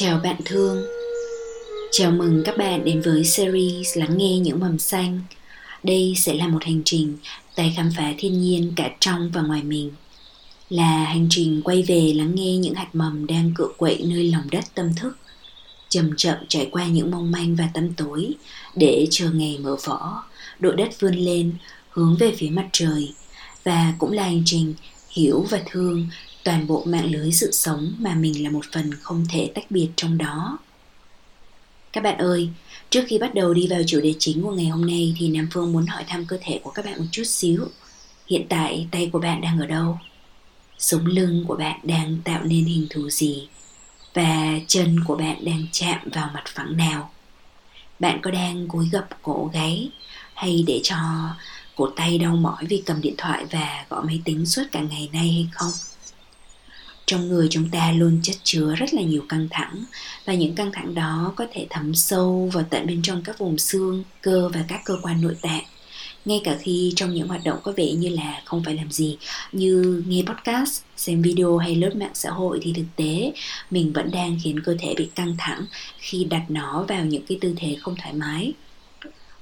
Chào bạn thương. Chào mừng các bạn đến với series Lắng nghe những mầm xanh. Đây sẽ là một hành trình tay khám phá thiên nhiên cả trong và ngoài mình. Là hành trình quay về lắng nghe những hạt mầm đang cựa quậy nơi lòng đất tâm thức, Chậm chậm trải qua những mong manh và tăm tối Để chờ ngày mở vỏ Đội đất vươn lên, hướng về phía mặt trời. Và cũng là hành trình hiểu và thương toàn bộ mạng lưới sự sống mà mình là một phần không thể tách biệt trong đó. Các bạn ơi, trước khi bắt đầu đi vào chủ đề chính của ngày hôm nay thì nam phương muốn hỏi thăm cơ thể của các bạn một chút xíu. Hiện tại, tay của bạn đang ở đâu? Sống lưng của bạn đang tạo nên hình thù gì? Và chân của bạn đang chạm vào mặt phẳng nào? Bạn có đang cúi gập cổ gáy hay để cho cổ tay đau mỏi vì cầm điện thoại và gõ máy tính suốt cả ngày nay hay không? Trong người chúng ta luôn chất chứa rất là nhiều căng thẳng. Và những căng thẳng đó có thể thấm sâu vào tận bên trong các vùng xương, cơ và các cơ quan nội tạng. Ngay cả khi trong những hoạt động có vẻ như là không phải làm gì, như nghe podcast, xem video hay lướt mạng xã hội thì thực tế, mình vẫn đang khiến cơ thể bị căng thẳng khi đặt nó vào những cái tư thế không thoải mái.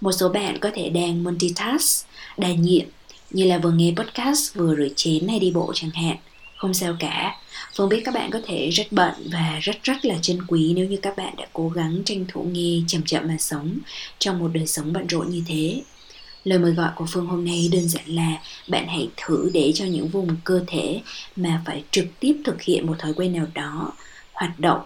Một số bạn có thể đang multitask, đa nhiệm, như là vừa nghe podcast, vừa rửa chén hay đi bộ chẳng hạn không sao cả Phương biết các bạn có thể rất bận và rất rất là chân quý nếu như các bạn đã cố gắng tranh thủ nghe chậm chậm mà sống trong một đời sống bận rộn như thế. Lời mời gọi của Phương hôm nay đơn giản là bạn hãy thử để cho những vùng cơ thể mà phải trực tiếp thực hiện một thói quen nào đó hoạt động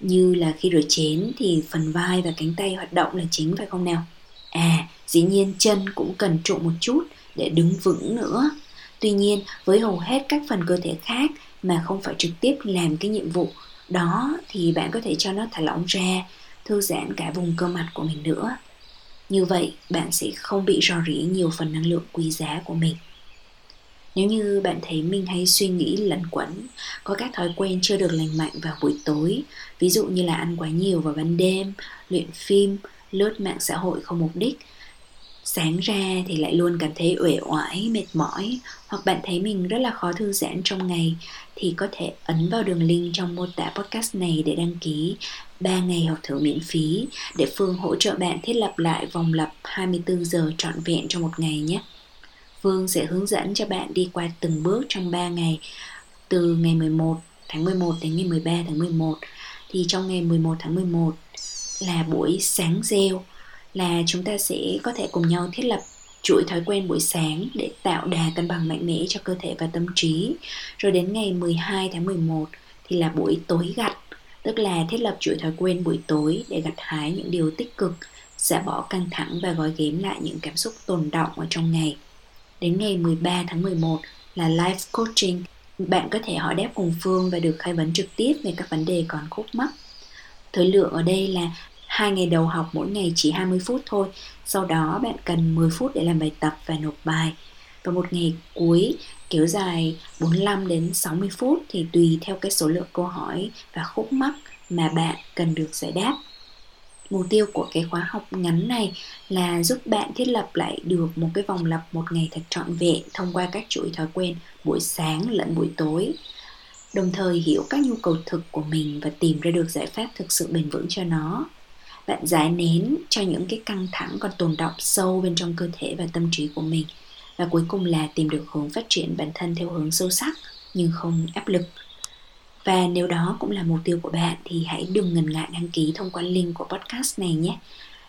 như là khi rửa chén thì phần vai và cánh tay hoạt động là chính phải không nào? À, dĩ nhiên chân cũng cần trụ một chút để đứng vững nữa. Tuy nhiên, với hầu hết các phần cơ thể khác mà không phải trực tiếp làm cái nhiệm vụ đó thì bạn có thể cho nó thả lỏng ra thư giãn cả vùng cơ mặt của mình nữa. Như vậy bạn sẽ không bị rò rỉ nhiều phần năng lượng quý giá của mình. Nếu như bạn thấy mình hay suy nghĩ lẩn quẩn có các thói quen chưa được lành mạnh vào buổi tối ví dụ như là ăn quá nhiều vào ban đêm luyện phim lướt mạng xã hội không mục đích sáng ra thì lại luôn cảm thấy uể oải, mệt mỏi, hoặc bạn thấy mình rất là khó thư giãn trong ngày, thì có thể ấn vào đường link trong mô tả podcast này để đăng ký 3 ngày học thử miễn phí để Phương hỗ trợ bạn thiết lập lại vòng lặp 24 giờ trọn vẹn trong một ngày nhé. Phương sẽ hướng dẫn cho bạn đi qua từng bước trong 3 ngày, từ ngày 11 tháng 11 đến ngày 13 tháng 11 thì trong ngày 11 tháng 11 là buổi sáng gieo là chúng ta sẽ có thể cùng nhau thiết lập chuỗi thói quen buổi sáng để tạo đà cân bằng mạnh mẽ cho cơ thể và tâm trí. Rồi đến ngày 12 tháng 11 thì là buổi tối gặt, tức là thiết lập chuỗi thói quen buổi tối để gặt hái những điều tích cực, xả bỏ căng thẳng và gói ghém lại những cảm xúc tồn động ở trong ngày. Đến ngày 13 tháng 11 là life coaching. Bạn có thể hỏi đáp cùng Phương và được khai vấn trực tiếp về các vấn đề còn khúc mắc. Thời lượng ở đây là hai ngày đầu học mỗi ngày chỉ 20 phút thôi sau đó bạn cần 10 phút để làm bài tập và nộp bài và một ngày cuối, kéo dài 45 đến 60 phút thì tùy theo cái số lượng câu hỏi và khúc mắc mà bạn cần được giải đáp. Mục tiêu của cái khóa học ngắn này là giúp bạn thiết lập lại được một cái vòng lặp một ngày thật trọn vẹn thông qua các chuỗi thói quen buổi sáng lẫn buổi tối. Đồng thời hiểu các nhu cầu thực của mình và tìm ra được giải pháp thực sự bền vững cho nó bạn giải nén cho những cái căng thẳng còn tồn động sâu bên trong cơ thể và tâm trí của mình và cuối cùng là tìm được hướng phát triển bản thân theo hướng sâu sắc, nhưng không áp lực và nếu đó cũng là mục tiêu của bạn, thì hãy đừng ngần ngại đăng ký thông qua link của podcast này nhé.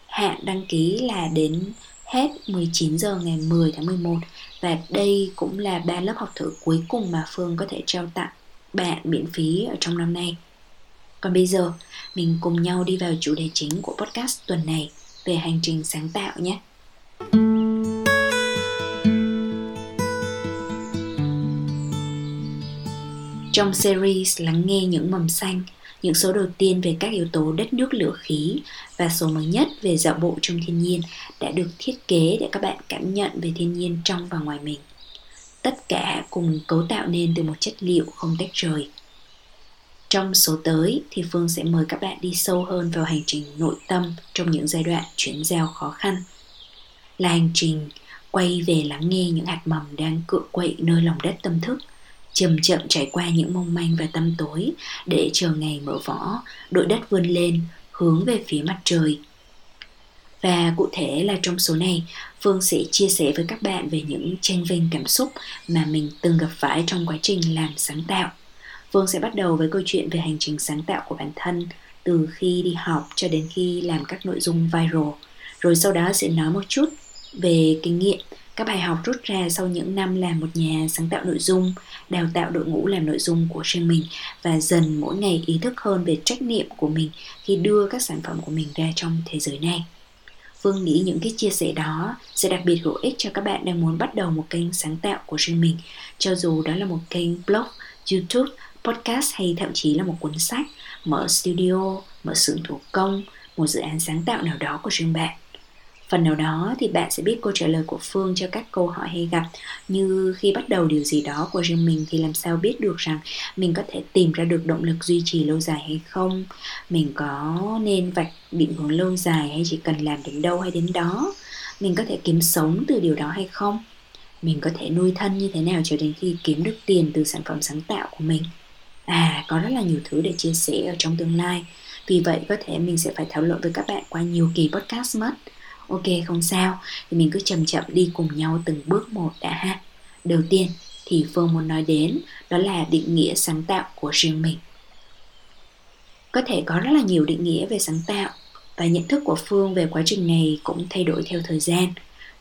Hạn đăng ký là đến hết 19 giờ ngày 10 tháng 11 và đây cũng là ba lớp học thử cuối cùng mà Phương có thể trao tặng bạn miễn phí ở trong năm nay. Còn bây giờ, mình cùng nhau đi vào chủ đề chính của podcast tuần này về hành trình sáng tạo nhé. Trong series Lắng nghe những mầm xanh, những số đầu tiên về các yếu tố đất nước lửa khí và số mới nhất về dạo bộ trong thiên nhiên đã được thiết kế để các bạn cảm nhận về thiên nhiên trong và ngoài mình. Tất cả cùng cấu tạo nên từ một chất liệu không tách rời – trong số tới thì Phương sẽ mời các bạn đi sâu hơn vào hành trình nội tâm trong những giai đoạn chuyển giao khó khăn. Là hành trình quay về lắng nghe những hạt mầm đang cựa quậy nơi lòng đất tâm thức, chậm chậm trải qua những mong manh và tâm tối để chờ ngày mở vỏ, đội đất vươn lên, hướng về phía mặt trời. Và cụ thể là trong số này, Phương sẽ chia sẻ với các bạn về những tranh vinh cảm xúc mà mình từng gặp phải trong quá trình làm sáng tạo. Phương sẽ bắt đầu với câu chuyện về hành trình sáng tạo của bản thân từ khi đi học cho đến khi làm các nội dung viral. Rồi sau đó sẽ nói một chút về kinh nghiệm các bài học rút ra sau những năm làm một nhà sáng tạo nội dung, đào tạo đội ngũ làm nội dung của riêng mình và dần mỗi ngày ý thức hơn về trách nhiệm của mình khi đưa các sản phẩm của mình ra trong thế giới này. Phương nghĩ những cái chia sẻ đó sẽ đặc biệt hữu ích cho các bạn đang muốn bắt đầu một kênh sáng tạo của riêng mình, cho dù đó là một kênh blog, YouTube, podcast hay thậm chí là một cuốn sách, mở studio, mở xưởng thủ công, một dự án sáng tạo nào đó của riêng bạn. Phần nào đó thì bạn sẽ biết câu trả lời của phương cho các câu hỏi hay gặp. Như khi bắt đầu điều gì đó của riêng mình thì làm sao biết được rằng mình có thể tìm ra được động lực duy trì lâu dài hay không? Mình có nên vạch định hướng lâu dài hay chỉ cần làm đến đâu hay đến đó? Mình có thể kiếm sống từ điều đó hay không? Mình có thể nuôi thân như thế nào cho đến khi kiếm được tiền từ sản phẩm sáng tạo của mình? À có rất là nhiều thứ để chia sẻ ở trong tương lai. Vì vậy có thể mình sẽ phải thảo luận với các bạn qua nhiều kỳ podcast mất. Ok, không sao. Thì mình cứ chậm chậm đi cùng nhau từng bước một đã ha. Đầu tiên thì phương muốn nói đến đó là định nghĩa sáng tạo của riêng mình. Có thể có rất là nhiều định nghĩa về sáng tạo và nhận thức của phương về quá trình này cũng thay đổi theo thời gian.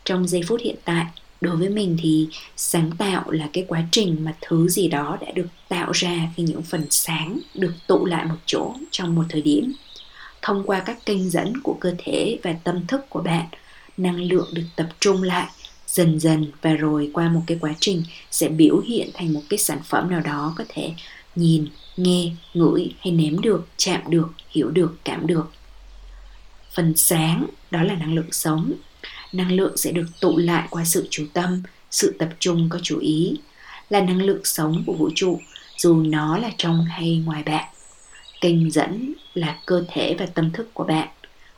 Trong giây phút hiện tại đối với mình thì sáng tạo là cái quá trình mà thứ gì đó đã được tạo ra khi những phần sáng được tụ lại một chỗ trong một thời điểm. Thông qua các kênh dẫn của cơ thể và tâm thức của bạn, năng lượng được tập trung lại dần dần và rồi qua một cái quá trình sẽ biểu hiện thành một cái sản phẩm nào đó có thể nhìn, nghe, ngửi hay nếm được, chạm được, hiểu được, cảm được. Phần sáng, đó là năng lượng sống năng lượng sẽ được tụ lại qua sự chú tâm, sự tập trung có chú ý, là năng lượng sống của vũ trụ, dù nó là trong hay ngoài bạn. Kênh dẫn là cơ thể và tâm thức của bạn.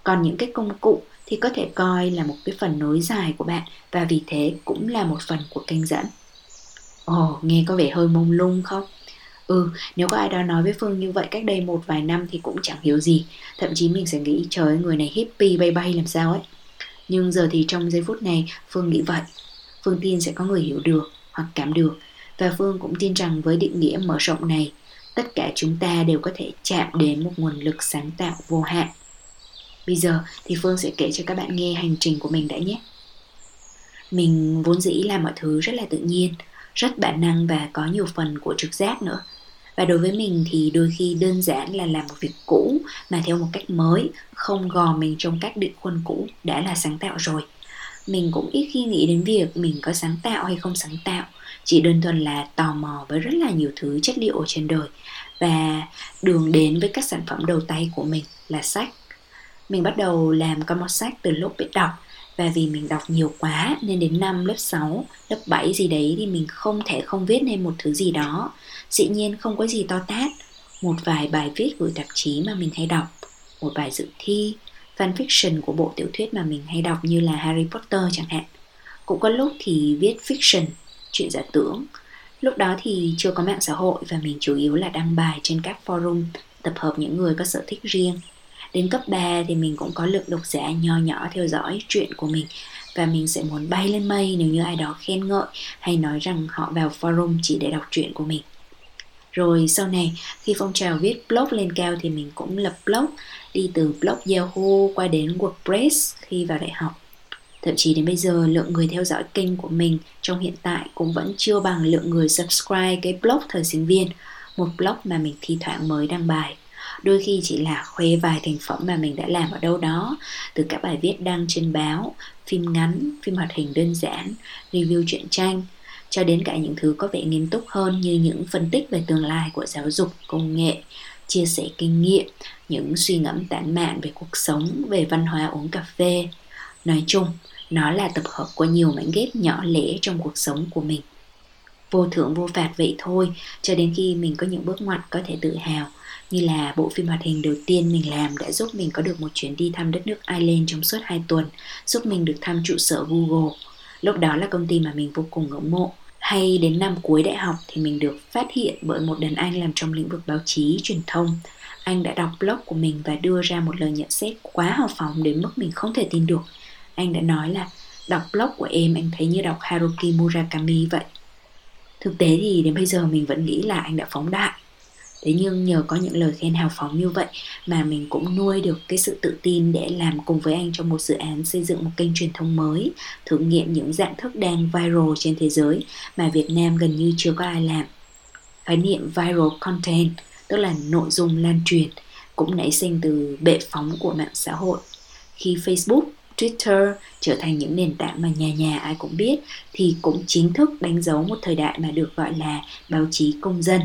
Còn những cái công cụ thì có thể coi là một cái phần nối dài của bạn và vì thế cũng là một phần của kênh dẫn. Ồ, nghe có vẻ hơi mông lung không? Ừ nếu có ai đó nói với phương như vậy cách đây một vài năm thì cũng chẳng hiểu gì. Thậm chí mình sẽ nghĩ, trời người này hippie bay bay làm sao ấy nhưng giờ thì trong giây phút này, phương nghĩ vậy. Phương tin sẽ có người hiểu được hoặc cảm được. Và phương cũng tin rằng với định nghĩa mở rộng này, tất cả chúng ta đều có thể chạm đến một nguồn lực sáng tạo vô hạn. Bây giờ thì phương sẽ kể cho các bạn nghe hành trình của mình đã nhé. Mình vốn dĩ làm mọi thứ rất là tự nhiên, rất bản năng và có nhiều phần của trực giác nữa và đối với mình thì đôi khi đơn giản là làm một việc cũ mà theo một cách mới không gò mình trong các định khuôn cũ đã là sáng tạo rồi. Mình cũng ít khi nghĩ đến việc mình có sáng tạo hay không sáng tạo chỉ đơn thuần là tò mò với rất là nhiều thứ chất liệu ở trên đời. Và đường đến với các sản phẩm đầu tay của mình là sách. Mình bắt đầu làm con món sách từ lúc biết đọc và vì mình đọc nhiều quá nên đến năm lớp 6, lớp 7 gì đấy thì mình không thể không viết nên một thứ gì đó. Dĩ nhiên không có gì to tát, một vài bài viết gửi tạp chí mà mình hay đọc, một bài dự thi, fan fiction của bộ tiểu thuyết mà mình hay đọc như là Harry Potter chẳng hạn. Cũng có lúc thì viết fiction, chuyện giả tưởng. Lúc đó thì chưa có mạng xã hội và mình chủ yếu là đăng bài trên các forum tập hợp những người có sở thích riêng. Đến cấp 3 thì mình cũng có lượng độc giả nho nhỏ theo dõi chuyện của mình và mình sẽ muốn bay lên mây nếu như ai đó khen ngợi hay nói rằng họ vào forum chỉ để đọc truyện của mình. Rồi sau này khi phong trào viết blog lên cao thì mình cũng lập blog đi từ blog Yahoo qua đến WordPress khi vào đại học. Thậm chí đến bây giờ lượng người theo dõi kênh của mình trong hiện tại cũng vẫn chưa bằng lượng người subscribe cái blog thời sinh viên, một blog mà mình thi thoảng mới đăng bài. Đôi khi chỉ là khoe vài thành phẩm mà mình đã làm ở đâu đó, từ các bài viết đăng trên báo, phim ngắn, phim hoạt hình đơn giản, review truyện tranh, cho đến cả những thứ có vẻ nghiêm túc hơn như những phân tích về tương lai của giáo dục, công nghệ, chia sẻ kinh nghiệm, những suy ngẫm tản mạn về cuộc sống, về văn hóa uống cà phê. Nói chung, nó là tập hợp của nhiều mảnh ghép nhỏ lẻ trong cuộc sống của mình. Vô thưởng vô phạt vậy thôi, cho đến khi mình có những bước ngoặt có thể tự hào, như là bộ phim hoạt hình đầu tiên mình làm đã giúp mình có được một chuyến đi thăm đất nước Ireland trong suốt 2 tuần, giúp mình được thăm trụ sở Google. Lúc đó là công ty mà mình vô cùng ngưỡng mộ. Hay đến năm cuối đại học thì mình được phát hiện bởi một đàn anh làm trong lĩnh vực báo chí, truyền thông. Anh đã đọc blog của mình và đưa ra một lời nhận xét quá hào phóng đến mức mình không thể tin được. Anh đã nói là, đọc blog của em, anh thấy như đọc Haruki Murakami vậy. Thực tế thì đến bây giờ mình vẫn nghĩ là anh đã phóng đại thế nhưng nhờ có những lời khen hào phóng như vậy mà mình cũng nuôi được cái sự tự tin để làm cùng với anh trong một dự án xây dựng một kênh truyền thông mới, thử nghiệm những dạng thức đang viral trên thế giới mà Việt Nam gần như chưa có ai làm. Khái niệm viral content, tức là nội dung lan truyền, cũng nảy sinh từ bệ phóng của mạng xã hội. Khi Facebook, Twitter trở thành những nền tảng mà nhà nhà ai cũng biết, thì cũng chính thức đánh dấu một thời đại mà được gọi là báo chí công dân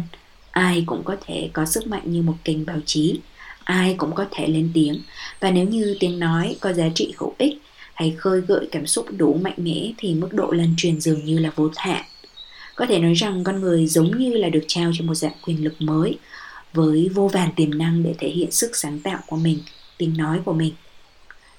ai cũng có thể có sức mạnh như một kênh báo chí. Ai cũng có thể lên tiếng. Và nếu như tiếng nói có giá trị hữu ích hay khơi gợi cảm xúc đủ mạnh mẽ thì mức độ lan truyền dường như là vô hạn. Có thể nói rằng con người giống như là được trao cho một dạng quyền lực mới với vô vàn tiềm năng để thể hiện sức sáng tạo của mình, tiếng nói của mình.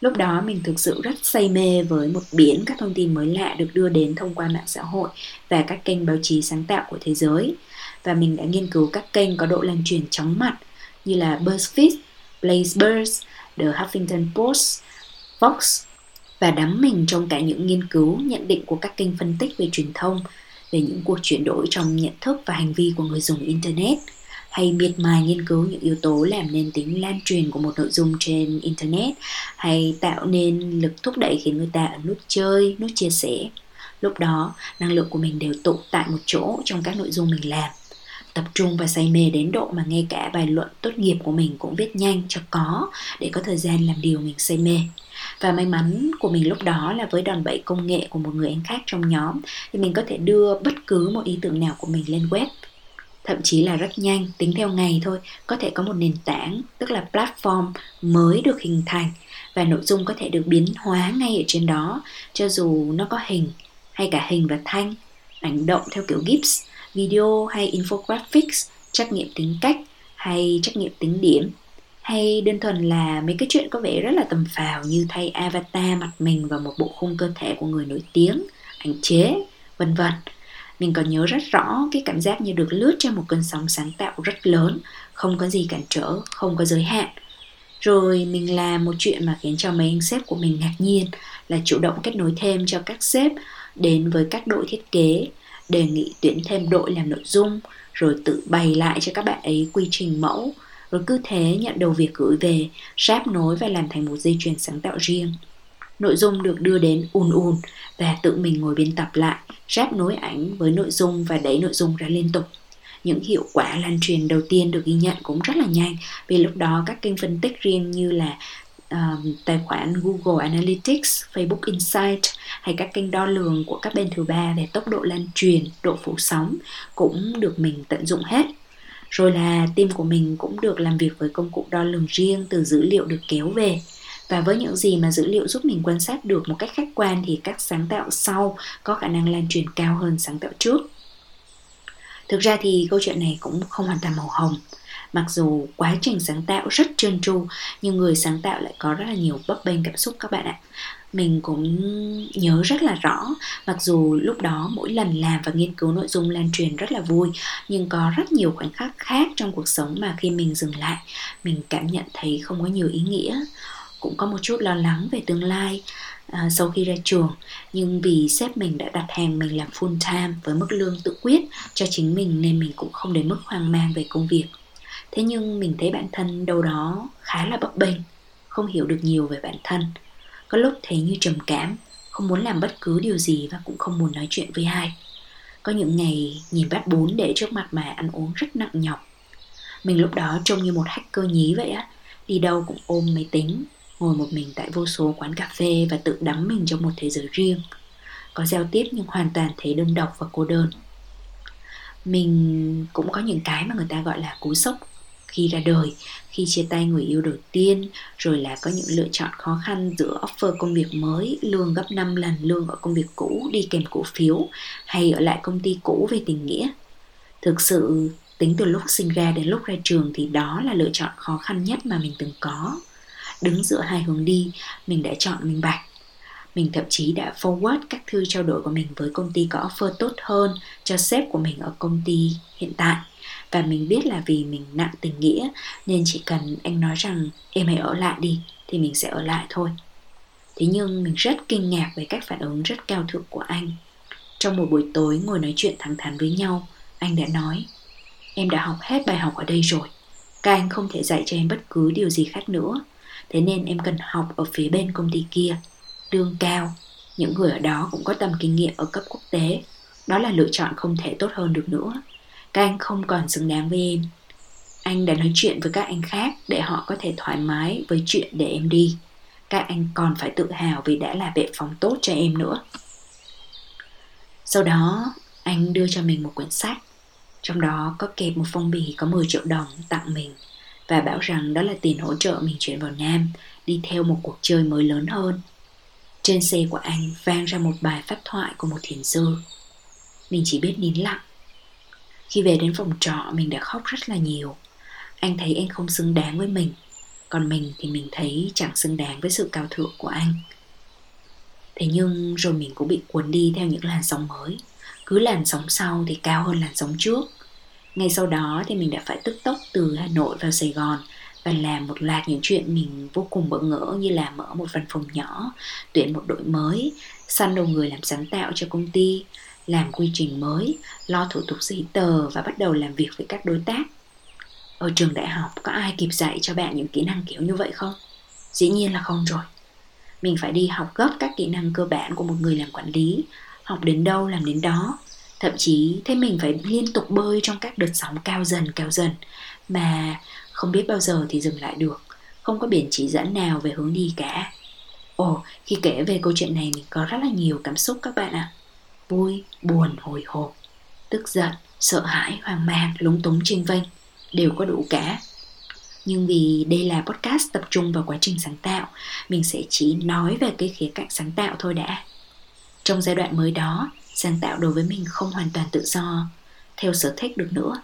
Lúc đó mình thực sự rất say mê với một biển các thông tin mới lạ được đưa đến thông qua mạng xã hội và các kênh báo chí sáng tạo của thế giới và mình đã nghiên cứu các kênh có độ lan truyền chóng mặt như là BuzzFeed, Blazebirds, The Huffington Post, Fox và đắm mình trong cả những nghiên cứu, nhận định của các kênh phân tích về truyền thông, về những cuộc chuyển đổi trong nhận thức và hành vi của người dùng Internet hay miệt mài nghiên cứu những yếu tố làm nên tính lan truyền của một nội dung trên Internet hay tạo nên lực thúc đẩy khiến người ta ấn nút chơi, nút chia sẻ. Lúc đó, năng lượng của mình đều tụ tại một chỗ trong các nội dung mình làm tập trung và say mê đến độ mà ngay cả bài luận tốt nghiệp của mình cũng viết nhanh cho có để có thời gian làm điều mình say mê. Và may mắn của mình lúc đó là với đòn bẩy công nghệ của một người anh khác trong nhóm thì mình có thể đưa bất cứ một ý tưởng nào của mình lên web. Thậm chí là rất nhanh, tính theo ngày thôi, có thể có một nền tảng, tức là platform mới được hình thành và nội dung có thể được biến hóa ngay ở trên đó, cho dù nó có hình hay cả hình và thanh, ảnh động theo kiểu GIFs video hay infographics, trắc nghiệm tính cách hay trắc nghiệm tính điểm. Hay đơn thuần là mấy cái chuyện có vẻ rất là tầm phào như thay avatar mặt mình vào một bộ khung cơ thể của người nổi tiếng, ảnh chế, vân vân. Mình còn nhớ rất rõ cái cảm giác như được lướt trên một cơn sóng sáng tạo rất lớn, không có gì cản trở, không có giới hạn. Rồi mình làm một chuyện mà khiến cho mấy anh sếp của mình ngạc nhiên, là chủ động kết nối thêm cho các sếp đến với các đội thiết kế đề nghị tuyển thêm đội làm nội dung, rồi tự bày lại cho các bạn ấy quy trình mẫu. Rồi cứ thế nhận đầu việc gửi về, ráp nối và làm thành một dây chuyền sáng tạo riêng. Nội dung được đưa đến ùn ùn và tự mình ngồi biên tập lại, ráp nối ảnh với nội dung và đẩy nội dung ra liên tục. Những hiệu quả lan truyền đầu tiên được ghi nhận cũng rất là nhanh, vì lúc đó các kênh phân tích riêng như là uh, tài khoản Google Analytics, Facebook Insight hay các kênh đo lường của các bên thứ ba về tốc độ lan truyền, độ phủ sóng cũng được mình tận dụng hết. Rồi là team của mình cũng được làm việc với công cụ đo lường riêng từ dữ liệu được kéo về. Và với những gì mà dữ liệu giúp mình quan sát được một cách khách quan thì các sáng tạo sau có khả năng lan truyền cao hơn sáng tạo trước. Thực ra thì câu chuyện này cũng không hoàn toàn màu hồng mặc dù quá trình sáng tạo rất trơn tru nhưng người sáng tạo lại có rất là nhiều bấp bênh cảm xúc các bạn ạ. Mình cũng nhớ rất là rõ mặc dù lúc đó mỗi lần làm và nghiên cứu nội dung lan truyền rất là vui nhưng có rất nhiều khoảnh khắc khác trong cuộc sống mà khi mình dừng lại mình cảm nhận thấy không có nhiều ý nghĩa. Cũng có một chút lo lắng về tương lai à, sau khi ra trường nhưng vì sếp mình đã đặt hàng mình làm full time với mức lương tự quyết cho chính mình nên mình cũng không đến mức hoang mang về công việc thế nhưng mình thấy bản thân đâu đó khá là bấp bênh, không hiểu được nhiều về bản thân. Có lúc thấy như trầm cảm, không muốn làm bất cứ điều gì và cũng không muốn nói chuyện với ai. Có những ngày nhìn bát bún để trước mặt mà ăn uống rất nặng nhọc. Mình lúc đó trông như một hacker nhí vậy á, đi đâu cũng ôm máy tính, ngồi một mình tại vô số quán cà phê và tự đắm mình trong một thế giới riêng. Có giao tiếp nhưng hoàn toàn thấy đơn độc và cô đơn. Mình cũng có những cái mà người ta gọi là cú sốc khi ra đời, khi chia tay người yêu đầu tiên, rồi là có những lựa chọn khó khăn giữa offer công việc mới, lương gấp 5 lần lương ở công việc cũ đi kèm cổ phiếu hay ở lại công ty cũ về tình nghĩa. Thực sự, tính từ lúc sinh ra đến lúc ra trường thì đó là lựa chọn khó khăn nhất mà mình từng có. Đứng giữa hai hướng đi, mình đã chọn minh bạch. Mình thậm chí đã forward các thư trao đổi của mình với công ty có offer tốt hơn cho sếp của mình ở công ty hiện tại. Và mình biết là vì mình nặng tình nghĩa nên chỉ cần anh nói rằng em hãy ở lại đi thì mình sẽ ở lại thôi. Thế nhưng mình rất kinh ngạc về cách phản ứng rất cao thượng của anh. Trong một buổi tối ngồi nói chuyện thẳng thắn với nhau, anh đã nói Em đã học hết bài học ở đây rồi. Các anh không thể dạy cho em bất cứ điều gì khác nữa. Thế nên em cần học ở phía bên công ty kia. Lương cao, những người ở đó cũng có tầm kinh nghiệm ở cấp quốc tế. Đó là lựa chọn không thể tốt hơn được nữa. Các anh không còn xứng đáng với em. Anh đã nói chuyện với các anh khác để họ có thể thoải mái với chuyện để em đi. Các anh còn phải tự hào vì đã là bệ phóng tốt cho em nữa. Sau đó, anh đưa cho mình một quyển sách. Trong đó có kẹp một phong bì có 10 triệu đồng tặng mình và bảo rằng đó là tiền hỗ trợ mình chuyển vào Nam, đi theo một cuộc chơi mới lớn hơn. Trên xe của anh vang ra một bài pháp thoại của một thiền sư. Mình chỉ biết nín lặng. Khi về đến phòng trọ mình đã khóc rất là nhiều. Anh thấy anh không xứng đáng với mình, còn mình thì mình thấy chẳng xứng đáng với sự cao thượng của anh. Thế nhưng rồi mình cũng bị cuốn đi theo những làn sóng mới Cứ làn sóng sau thì cao hơn làn sóng trước Ngay sau đó thì mình đã phải tức tốc từ Hà Nội vào Sài Gòn và làm một loạt những chuyện mình vô cùng bỡ ngỡ như là mở một văn phòng nhỏ, tuyển một đội mới, săn đầu người làm sáng tạo cho công ty, làm quy trình mới, lo thủ tục giấy tờ và bắt đầu làm việc với các đối tác. Ở trường đại học có ai kịp dạy cho bạn những kỹ năng kiểu như vậy không? Dĩ nhiên là không rồi. Mình phải đi học gấp các kỹ năng cơ bản của một người làm quản lý học đến đâu làm đến đó. Thậm chí thế mình phải liên tục bơi trong các đợt sóng cao dần cao dần. Mà không biết bao giờ thì dừng lại được không có biển chỉ dẫn nào về hướng đi cả. Ồ khi kể về câu chuyện này mình có rất là nhiều cảm xúc các bạn ạ vui, buồn, hồi hộp, tức giận, sợ hãi, hoang mang, lúng túng, chênh vênh, đều có đủ cả. Nhưng vì đây là podcast tập trung vào quá trình sáng tạo, mình sẽ chỉ nói về cái khía cạnh sáng tạo thôi đã. Trong giai đoạn mới đó, sáng tạo đối với mình không hoàn toàn tự do. Theo sở thích được nữa,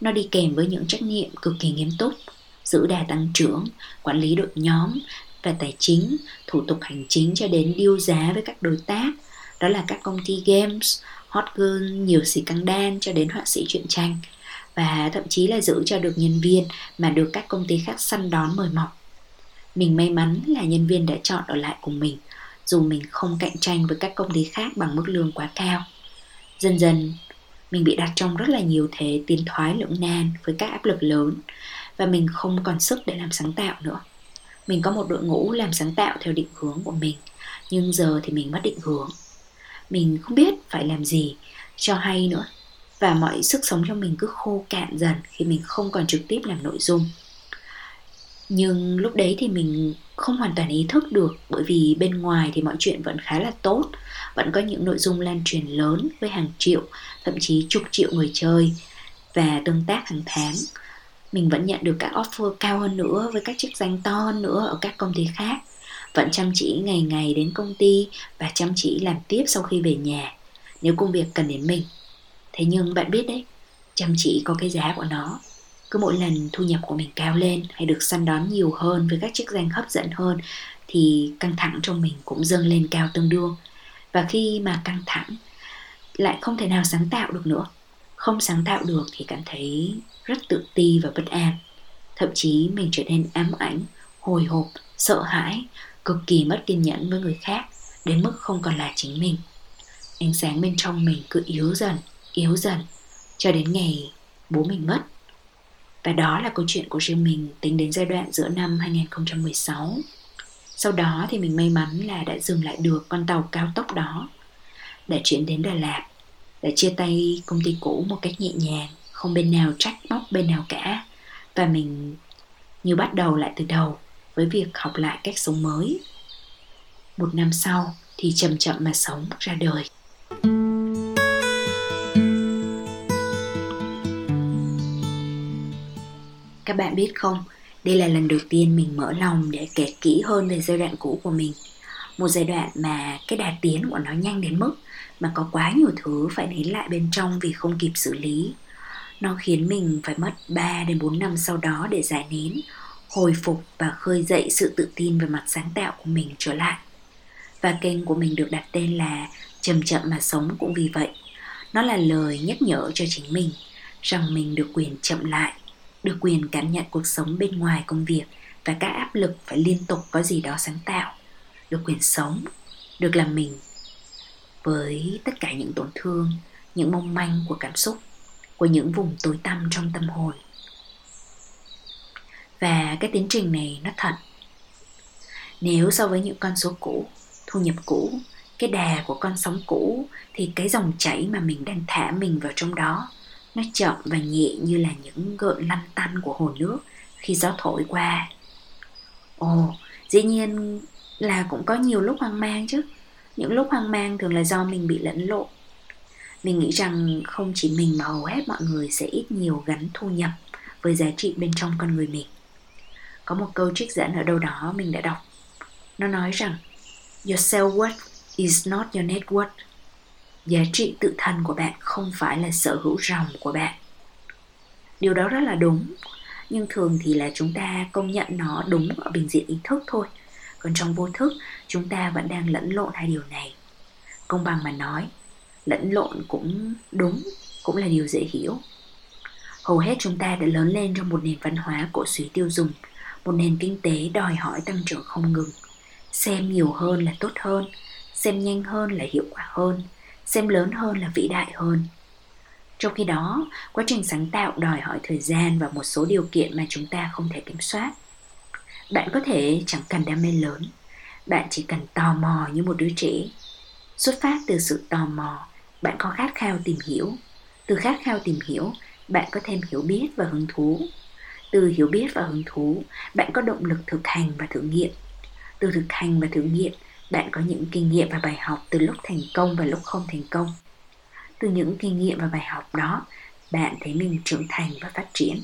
nó đi kèm với những trách nhiệm cực kỳ nghiêm túc, giữ đà tăng trưởng, quản lý đội nhóm và tài chính, thủ tục hành chính cho đến điêu giá với các đối tác đó là các công ty games hot girl nhiều xì căng đan cho đến họa sĩ truyện tranh và thậm chí là giữ cho được nhân viên mà được các công ty khác săn đón mời mọc. Mình may mắn là nhân viên đã chọn ở lại cùng mình, dù mình không cạnh tranh với các công ty khác bằng mức lương quá cao. Dần dần, mình bị đặt trong rất là nhiều thế tiến thoái lưỡng nan với các áp lực lớn và mình không còn sức để làm sáng tạo nữa. Mình có một đội ngũ làm sáng tạo theo định hướng của mình, nhưng giờ thì mình mất định hướng. Mình không biết phải làm gì cho hay nữa. Và mọi sức sống trong mình cứ khô cạn dần khi mình không còn trực tiếp làm nội dung. Nhưng lúc đấy thì mình không hoàn toàn ý thức được, bởi vì bên ngoài thì mọi chuyện vẫn khá là tốt. Vẫn có những nội dung lan truyền lớn với hàng triệu, thậm chí chục triệu người chơi và tương tác hàng tháng. Mình vẫn nhận được các offer cao hơn nữa với các chức danh to hơn nữa ở các công ty khác vẫn chăm chỉ ngày ngày đến công ty và chăm chỉ làm tiếp sau khi về nhà, nếu công việc cần đến mình. Thế nhưng bạn biết đấy, chăm chỉ có cái giá của nó. Cứ mỗi lần thu nhập của mình cao lên hay được săn đón nhiều hơn với các chức danh hấp dẫn hơn, thì căng thẳng trong mình cũng dâng lên cao tương đương. Và khi mà căng thẳng, lại không thể nào sáng tạo được nữa. Không sáng tạo được thì cảm thấy rất tự ti và bất an. Thậm chí mình trở nên ám ảnh, hồi hộp, sợ hãi cực kỳ mất kiên nhẫn với người khác đến mức không còn là chính mình ánh sáng bên trong mình cứ yếu dần yếu dần cho đến ngày bố mình mất. Và đó là câu chuyện của riêng mình tính đến giai đoạn giữa năm 2016. Sau đó thì mình may mắn là đã dừng lại được con tàu cao tốc đó. Đã chuyển đến Đà Lạt, đã chia tay công ty cũ một cách nhẹ nhàng, không bên nào trách móc bên nào cả. Và mình như bắt đầu lại từ đầu với việc học lại cách sống mới. Một năm sau thì chậm chậm mà sống ra đời. Các bạn biết không, đây là lần đầu tiên mình mở lòng để kể kỹ hơn về giai đoạn cũ của mình. Một giai đoạn mà cái đà tiến của nó nhanh đến mức mà có quá nhiều thứ phải nén lại bên trong vì không kịp xử lý. Nó khiến mình phải mất 3 đến 4 năm sau đó để giải nén, hồi phục và khơi dậy sự tự tin về mặt sáng tạo của mình trở lại. Và kênh của mình được đặt tên là Chậm chậm mà sống cũng vì vậy. Nó là lời nhắc nhở cho chính mình rằng mình được quyền chậm lại, được quyền cảm nhận cuộc sống bên ngoài công việc và các áp lực phải liên tục có gì đó sáng tạo, được quyền sống, được làm mình với tất cả những tổn thương, những mong manh của cảm xúc, của những vùng tối tăm trong tâm hồn. Và cái tiến trình này nó thật. Nếu so với những con số cũ, thu nhập cũ, cái đà của con sóng cũ thì cái dòng chảy mà mình đang thả mình vào trong đó nó chậm và nhẹ như là những gợn lăn tăn của hồ nước khi gió thổi qua. Ồ, dĩ nhiên là cũng có nhiều lúc hoang mang chứ. Những lúc hoang mang thường là do mình bị lẫn lộn. Mình nghĩ rằng không chỉ mình mà hầu hết mọi người sẽ ít nhiều gắn thu nhập với giá trị bên trong con người mình. Có một câu trích dẫn ở đâu đó mình đã đọc. Nó nói rằng, Your self-worth is not your net worth. Giá trị tự thân của bạn không phải là sở hữu ròng của bạn. Điều đó rất là đúng, nhưng thường thì là chúng ta công nhận nó đúng ở bình diện ý thức thôi. Còn trong vô thức, chúng ta vẫn đang lẫn lộn hai điều này. Công bằng mà nói, lẫn lộn cũng đúng, cũng là điều dễ hiểu. Hầu hết chúng ta đã lớn lên trong một nền văn hóa cổ suý tiêu dùng một nền kinh tế đòi hỏi tăng trưởng không ngừng. Xem nhiều hơn là tốt hơn, xem nhanh hơn là hiệu quả hơn, xem lớn hơn là vĩ đại hơn. Trong khi đó, quá trình sáng tạo đòi hỏi thời gian và một số điều kiện mà chúng ta không thể kiểm soát. Bạn có thể chẳng cần đam mê lớn, bạn chỉ cần tò mò như một đứa trẻ. Xuất phát từ sự tò mò, bạn có khát khao tìm hiểu. Từ khát khao tìm hiểu, bạn có thêm hiểu biết và hứng thú từ hiểu biết và hứng thú, bạn có động lực thực hành và thử nghiệm. Từ thực hành và thử nghiệm, bạn có những kinh nghiệm và bài học từ lúc thành công và lúc không thành công. Từ những kinh nghiệm và bài học đó, bạn thấy mình trưởng thành và phát triển.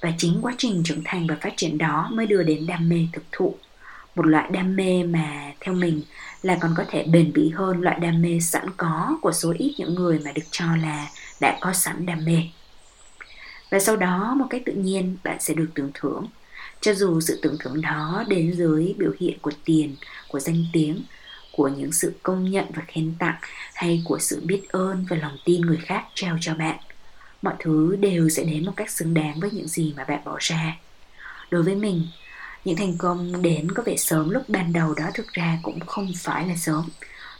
Và chính quá trình trưởng thành và phát triển đó mới đưa đến đam mê thực thụ. Một loại đam mê mà, theo mình, là còn có thể bền bỉ hơn loại đam mê sẵn có của số ít những người mà được cho là đã có sẵn đam mê và sau đó một cách tự nhiên, bạn sẽ được tưởng thưởng. Cho dù sự tưởng thưởng đó đến dưới biểu hiện của tiền, của danh tiếng, của những sự công nhận và khen tặng, hay của sự biết ơn và lòng tin người khác trao cho bạn, mọi thứ đều sẽ đến một cách xứng đáng với những gì mà bạn bỏ ra. Đối với mình, những thành công đến có vẻ sớm lúc ban đầu đó thực ra cũng không phải là sớm.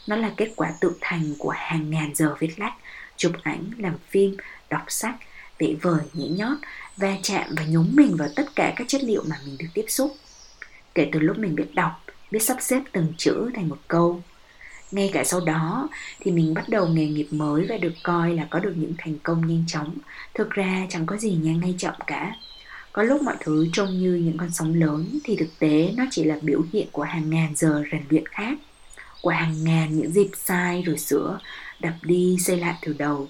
Nó là kết quả tự thành của hàng ngàn giờ viết lách, chụp ảnh, làm phim, đọc sách vẽ vời nhĩ nhót, va chạm và nhúng mình vào tất cả các chất liệu mà mình được tiếp xúc. Kể từ lúc mình biết đọc, biết sắp xếp từng chữ thành một câu. Ngay cả sau đó thì mình bắt đầu nghề nghiệp mới và được coi là có được những thành công nhanh chóng. Thực ra chẳng có gì nhanh hay chậm cả. Có lúc mọi thứ trông như những con sóng lớn thì thực tế nó chỉ là biểu hiện của hàng ngàn giờ rèn luyện khác, của hàng ngàn những dịp sai rồi sửa, đập đi xây lại từ đầu.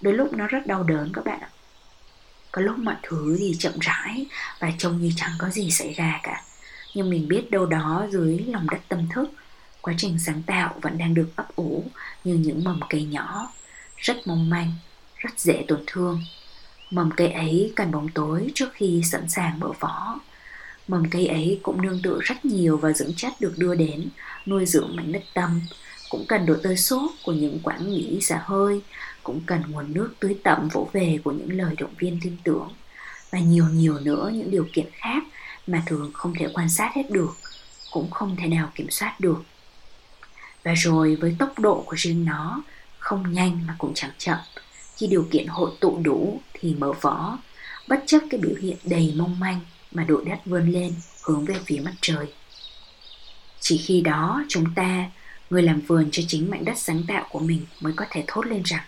Đôi lúc nó rất đau đớn các bạn ạ có lúc mọi thứ thì chậm rãi và trông như chẳng có gì xảy ra cả. Nhưng mình biết đâu đó dưới lòng đất tâm thức, quá trình sáng tạo vẫn đang được ấp ủ như những mầm cây nhỏ. Rất mong manh, rất dễ tổn thương. Mầm cây ấy cần bóng tối trước khi sẵn sàng mở vỏ. Mầm cây ấy cũng nương tựa rất nhiều vào dưỡng chất được đưa đến, nuôi dưỡng mảnh đất tâm, cũng cần độ tơi xốp của những quãng nghỉ xả hơi cũng cần nguồn nước tưới tẩm vỗ về của những lời động viên tin tưởng. Và nhiều nhiều nữa những điều kiện khác mà thường không thể quan sát hết được, cũng không thể nào kiểm soát được. Và rồi với tốc độ của riêng nó, không nhanh mà cũng chẳng chậm. Khi điều kiện hội tụ đủ thì mở vỏ, bất chấp cái biểu hiện đầy mong manh mà đội đất vươn lên hướng về phía mặt trời. Chỉ khi đó chúng ta, người làm vườn cho chính mảnh đất sáng tạo của mình mới có thể thốt lên rằng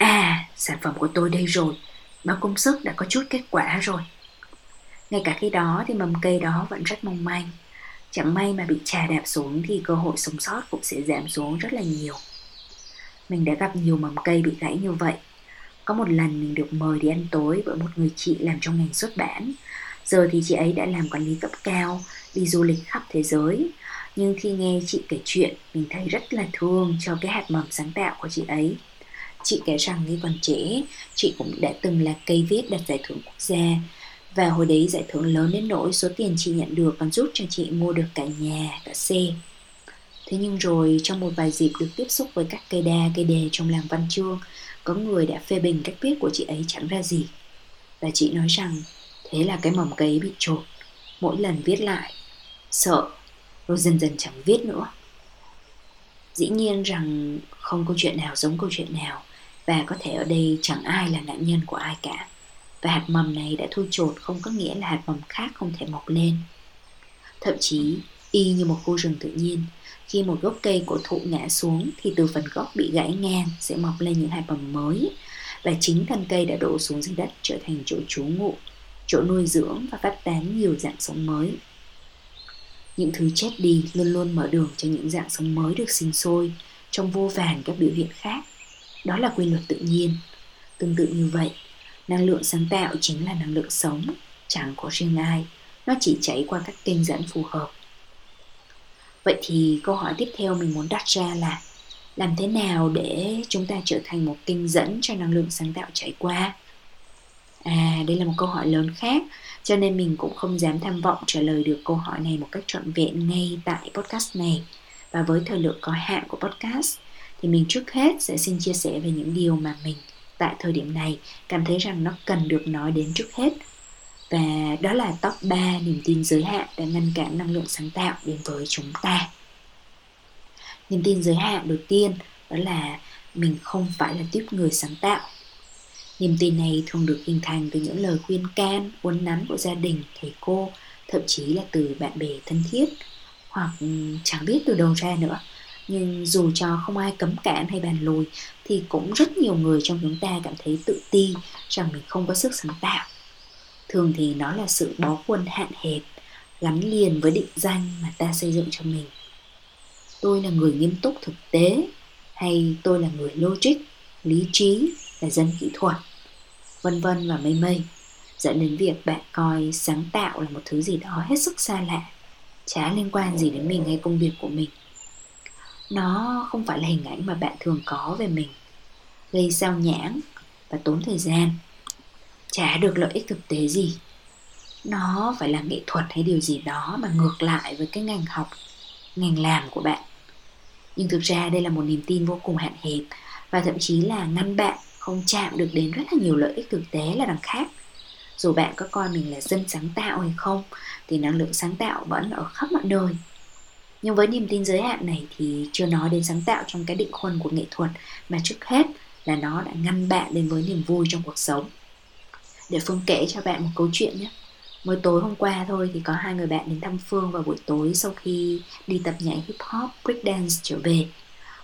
à sản phẩm của tôi đây rồi. Báo công sức đã có chút kết quả rồi. Ngay cả khi đó thì mầm cây đó vẫn rất mong manh. Chẳng may mà bị trà đạp xuống thì cơ hội sống sót cũng sẽ giảm xuống rất là nhiều. Mình đã gặp nhiều mầm cây bị gãy như vậy. Có một lần mình được mời đi ăn tối với một người chị làm trong ngành xuất bản. Giờ thì chị ấy đã làm quản lý cấp cao, đi du lịch khắp thế giới. Nhưng khi nghe chị kể chuyện, mình thấy rất là thương cho cái hạt mầm sáng tạo của chị ấy chị kể rằng khi còn trẻ chị cũng đã từng là cây viết đạt giải thưởng quốc gia và hồi đấy giải thưởng lớn đến nỗi số tiền chị nhận được còn giúp cho chị mua được cả nhà, cả xe. Thế nhưng rồi trong một vài dịp được tiếp xúc với các cây đa cây đề trong làng văn chương, có người đã phê bình cách viết của chị ấy chẳng ra gì. Và chị nói rằng thế là cái mầm cây bị trột. Mỗi lần viết lại, sợ, rồi dần dần chẳng viết nữa. Dĩ nhiên rằng không câu chuyện nào giống câu chuyện nào và có thể ở đây chẳng ai là nạn nhân của ai cả. Và hạt mầm này đã thui chột không có nghĩa là hạt mầm khác không thể mọc lên. Thậm chí, y như một khu rừng tự nhiên, khi một gốc cây cổ thụ ngã xuống thì từ phần gốc bị gãy ngang sẽ mọc lên những hạt mầm mới và chính thân cây đã đổ xuống dưới đất trở thành chỗ trú ngụ, chỗ nuôi dưỡng và phát tán nhiều dạng sống mới. Những thứ chết đi luôn luôn mở đường cho những dạng sống mới được sinh sôi trong vô vàn các biểu hiện khác. Đó là quy luật tự nhiên. Tương tự như vậy, năng lượng sáng tạo chính là năng lượng sống, chẳng có riêng ai. Nó chỉ chảy qua các kênh dẫn phù hợp vậy thì câu hỏi tiếp theo mình muốn đặt ra là làm thế nào để chúng ta trở thành một kênh dẫn cho năng lượng sáng tạo chảy qua à đây là một câu hỏi lớn khác cho nên mình cũng không dám tham vọng trả lời được câu hỏi này một cách trọn vẹn ngay tại podcast này và với thời lượng có hạn của podcast thì mình trước hết sẽ xin chia sẻ về những điều mà mình tại thời điểm này cảm thấy rằng nó cần được nói đến trước hết. Và đó là top 3 niềm tin giới hạn đã ngăn cản năng lượng sáng tạo đến với chúng ta. Niềm tin giới hạn đầu tiên đó là mình không phải là tiếp người sáng tạo. Niềm tin này thường được hình thành từ những lời khuyên can, uốn nắn của gia đình, thầy cô, thậm chí là từ bạn bè thân thiết, hoặc ừ, chẳng biết từ đâu ra nữa nhưng dù cho không ai cấm cản hay bàn lùi, thì cũng rất nhiều người trong chúng ta cảm thấy tự ti rằng mình không có sức sáng tạo. Thường thì nó là sự bó quân hạn hẹp, gắn liền với định danh mà ta xây dựng cho mình. Tôi là người nghiêm túc thực tế, hay tôi là người logic, lý trí là dân kỹ thuật, vân vân và mây mây, dẫn đến việc bạn coi sáng tạo là một thứ gì đó hết sức xa lạ, chả liên quan gì đến mình hay công việc của mình nó không phải là hình ảnh mà bạn thường có về mình. Gây sao nhãng và tốn thời gian. Chả được lợi ích thực tế gì. Nó phải là nghệ thuật hay điều gì đó mà ngược lại với cái ngành học, ngành làm của bạn. Nhưng thực ra đây là một niềm tin vô cùng hạn hẹp và thậm chí là ngăn bạn không chạm được đến rất là nhiều lợi ích thực tế là đằng khác. Dù bạn có coi mình là dân sáng tạo hay không, thì năng lượng sáng tạo vẫn ở khắp mọi nơi nhưng với niềm tin giới hạn này thì chưa nói đến sáng tạo trong cái định khuôn của nghệ thuật mà trước hết là nó đã ngăn bạn đến với niềm vui trong cuộc sống để Phương kể cho bạn một câu chuyện nhé Mới tối hôm qua thôi thì có hai người bạn đến thăm Phương vào buổi tối sau khi đi tập nhảy hip hop breakdance trở về.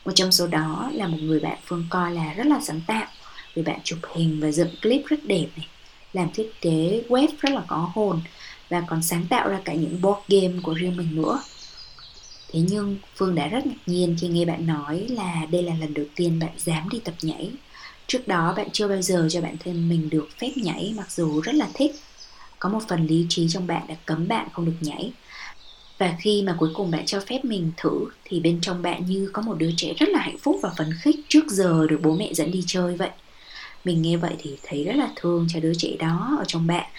Một trong số đó là một người bạn Phương coi là rất là sáng tạo vì bạn chụp hình và dựng clip rất đẹp này, làm thiết kế web rất là có hồn và còn sáng tạo ra cả những board game của riêng mình nữa. Thế nhưng Phương đã rất ngạc nhiên khi nghe bạn nói là đây là lần đầu tiên bạn dám đi tập nhảy Trước đó bạn chưa bao giờ cho bản thân mình được phép nhảy mặc dù rất là thích. Có một phần lý trí trong bạn đã cấm bạn không được nhảy. Và khi mà cuối cùng bạn cho phép mình thử thì bên trong bạn như có một đứa trẻ rất là hạnh phúc và phấn khích trước giờ được bố mẹ dẫn đi chơi vậy. Mình nghe vậy thì thấy rất là thương cho đứa trẻ đó ở trong bạn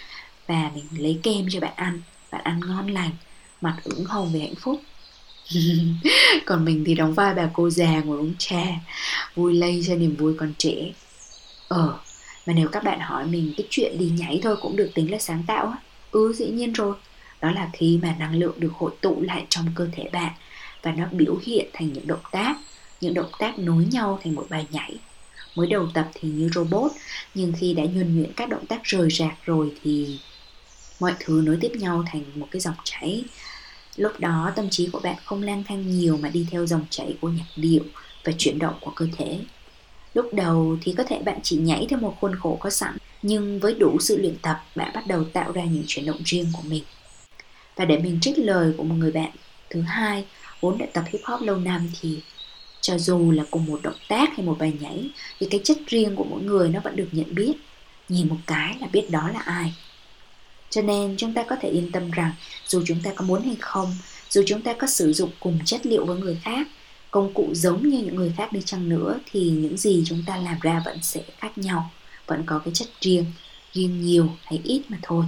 và mình lấy kem cho bạn ăn. Bạn ăn ngon lành, mặt ửng hồng về hạnh phúc. còn mình thì đóng vai bà cô già ngồi uống trà, vui lây cho niềm vui còn trẻ. Ờ mà nếu các bạn hỏi mình cái chuyện đi nhảy thôi cũng được tính là sáng tạo á. Ừ dĩ nhiên rồi. Đó là khi mà năng lượng được hội tụ lại trong cơ thể bạn và nó biểu hiện thành những động tác, những động tác nối nhau thành một bài nhảy. Mới đầu tập thì như robot, nhưng khi đã nhuần nhuyễn các động tác rời rạc rồi thì mọi thứ nối tiếp nhau thành một cái dòng chảy. Lúc đó tâm trí của bạn không lang thang nhiều mà đi theo dòng chảy của nhạc điệu và chuyển động của cơ thể. Lúc đầu thì có thể bạn chỉ nhảy theo một khuôn khổ có sẵn, nhưng với đủ sự luyện tập, bạn bắt đầu tạo ra những chuyển động riêng của mình. Và để mình trích lời của một người bạn thứ hai vốn đã tập hip hop lâu năm thì cho dù là cùng một động tác hay một bài nhảy thì cái chất riêng của mỗi người nó vẫn được nhận biết nhìn một cái là biết đó là ai cho nên chúng ta có thể yên tâm rằng dù chúng ta có muốn hay không, dù chúng ta có sử dụng cùng chất liệu với người khác, công cụ giống như những người khác đi chăng nữa thì những gì chúng ta làm ra vẫn sẽ khác nhau, vẫn có cái chất riêng, riêng nhiều hay ít mà thôi.